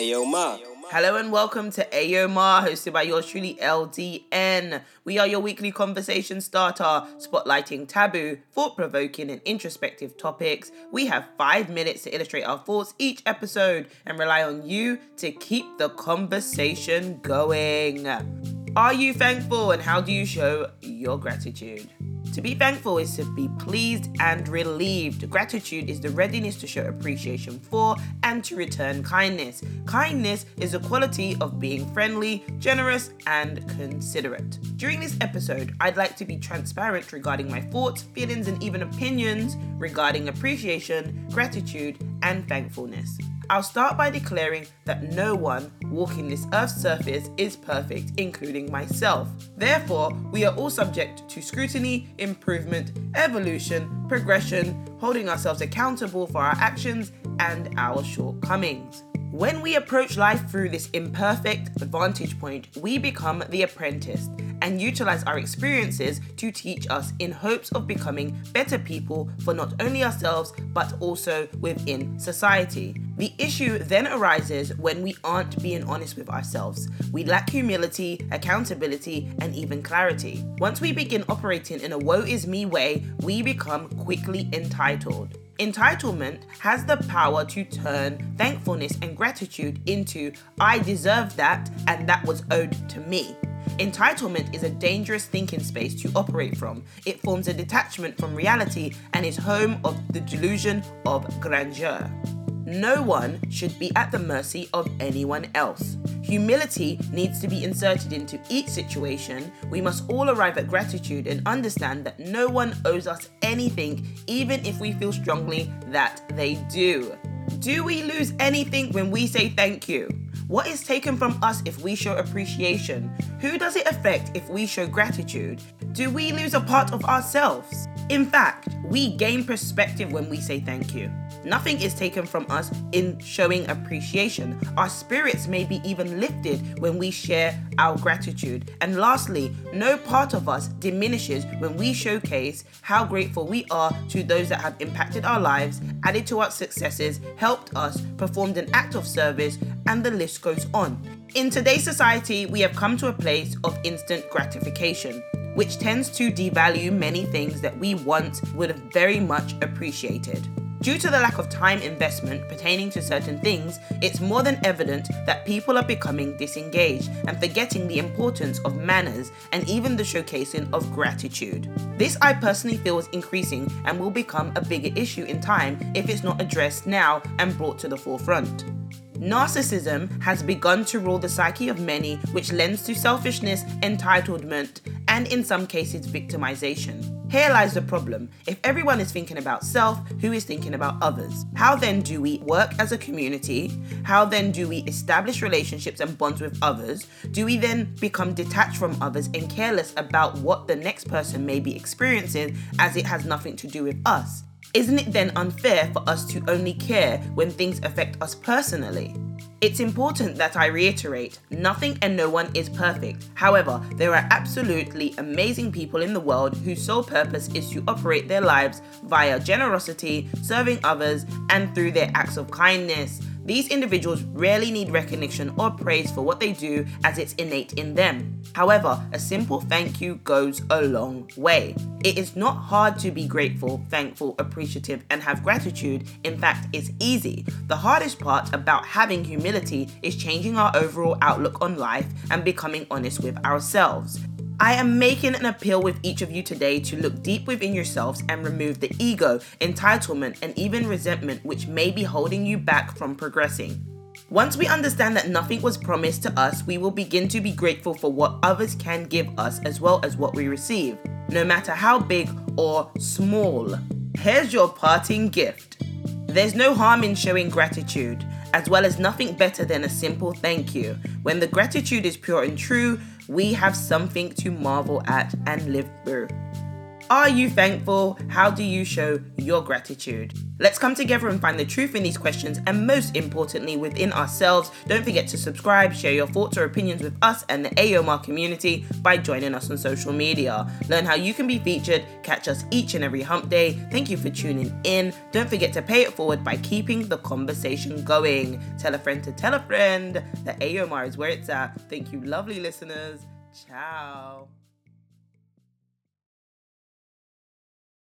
Ayo Ma. Hello and welcome to Ayo Ma, hosted by yours truly LDN. We are your weekly conversation starter, spotlighting taboo, thought provoking, and introspective topics. We have five minutes to illustrate our thoughts each episode and rely on you to keep the conversation going. Are you thankful and how do you show your gratitude? To be thankful is to be pleased and relieved. Gratitude is the readiness to show appreciation for and to return kindness. Kindness is the quality of being friendly, generous, and considerate. During this episode, I'd like to be transparent regarding my thoughts, feelings, and even opinions regarding appreciation, gratitude, and thankfulness. I'll start by declaring that no one walking this earth's surface is perfect, including myself. Therefore, we are all subject to scrutiny, improvement, evolution, progression, holding ourselves accountable for our actions and our shortcomings. When we approach life through this imperfect vantage point, we become the apprentice and utilize our experiences to teach us in hopes of becoming better people for not only ourselves but also within society. The issue then arises when we aren't being honest with ourselves. We lack humility, accountability, and even clarity. Once we begin operating in a woe is me way, we become quickly entitled. Entitlement has the power to turn thankfulness and gratitude into I deserve that and that was owed to me. Entitlement is a dangerous thinking space to operate from. It forms a detachment from reality and is home of the delusion of grandeur. No one should be at the mercy of anyone else. Humility needs to be inserted into each situation. We must all arrive at gratitude and understand that no one owes us anything, even if we feel strongly that they do. Do we lose anything when we say thank you? What is taken from us if we show appreciation? Who does it affect if we show gratitude? Do we lose a part of ourselves? In fact, we gain perspective when we say thank you. Nothing is taken from us in showing appreciation. Our spirits may be even lifted when we share our gratitude. And lastly, no part of us diminishes when we showcase how grateful we are to those that have impacted our lives, added to our successes, helped us, performed an act of service, and the list goes on. In today's society, we have come to a place of instant gratification which tends to devalue many things that we once would have very much appreciated. Due to the lack of time investment pertaining to certain things, it's more than evident that people are becoming disengaged and forgetting the importance of manners and even the showcasing of gratitude. This I personally feel is increasing and will become a bigger issue in time if it's not addressed now and brought to the forefront. Narcissism has begun to rule the psyche of many, which lends to selfishness, entitlement, and in some cases, victimization. Here lies the problem. If everyone is thinking about self, who is thinking about others? How then do we work as a community? How then do we establish relationships and bonds with others? Do we then become detached from others and careless about what the next person may be experiencing as it has nothing to do with us? Isn't it then unfair for us to only care when things affect us personally? It's important that I reiterate nothing and no one is perfect. However, there are absolutely amazing people in the world whose sole purpose is to operate their lives via generosity, serving others, and through their acts of kindness. These individuals rarely need recognition or praise for what they do as it's innate in them. However, a simple thank you goes a long way. It is not hard to be grateful, thankful, appreciative, and have gratitude. In fact, it's easy. The hardest part about having humility is changing our overall outlook on life and becoming honest with ourselves. I am making an appeal with each of you today to look deep within yourselves and remove the ego, entitlement, and even resentment which may be holding you back from progressing. Once we understand that nothing was promised to us, we will begin to be grateful for what others can give us as well as what we receive, no matter how big or small. Here's your parting gift. There's no harm in showing gratitude, as well as nothing better than a simple thank you. When the gratitude is pure and true, we have something to marvel at and live through. Are you thankful? How do you show your gratitude? Let's come together and find the truth in these questions and most importantly within ourselves. Don't forget to subscribe, share your thoughts or opinions with us and the AOMR community by joining us on social media. Learn how you can be featured, catch us each and every hump day. Thank you for tuning in. Don't forget to pay it forward by keeping the conversation going. Tell a friend to tell a friend that AOMR is where it's at. Thank you, lovely listeners. Ciao.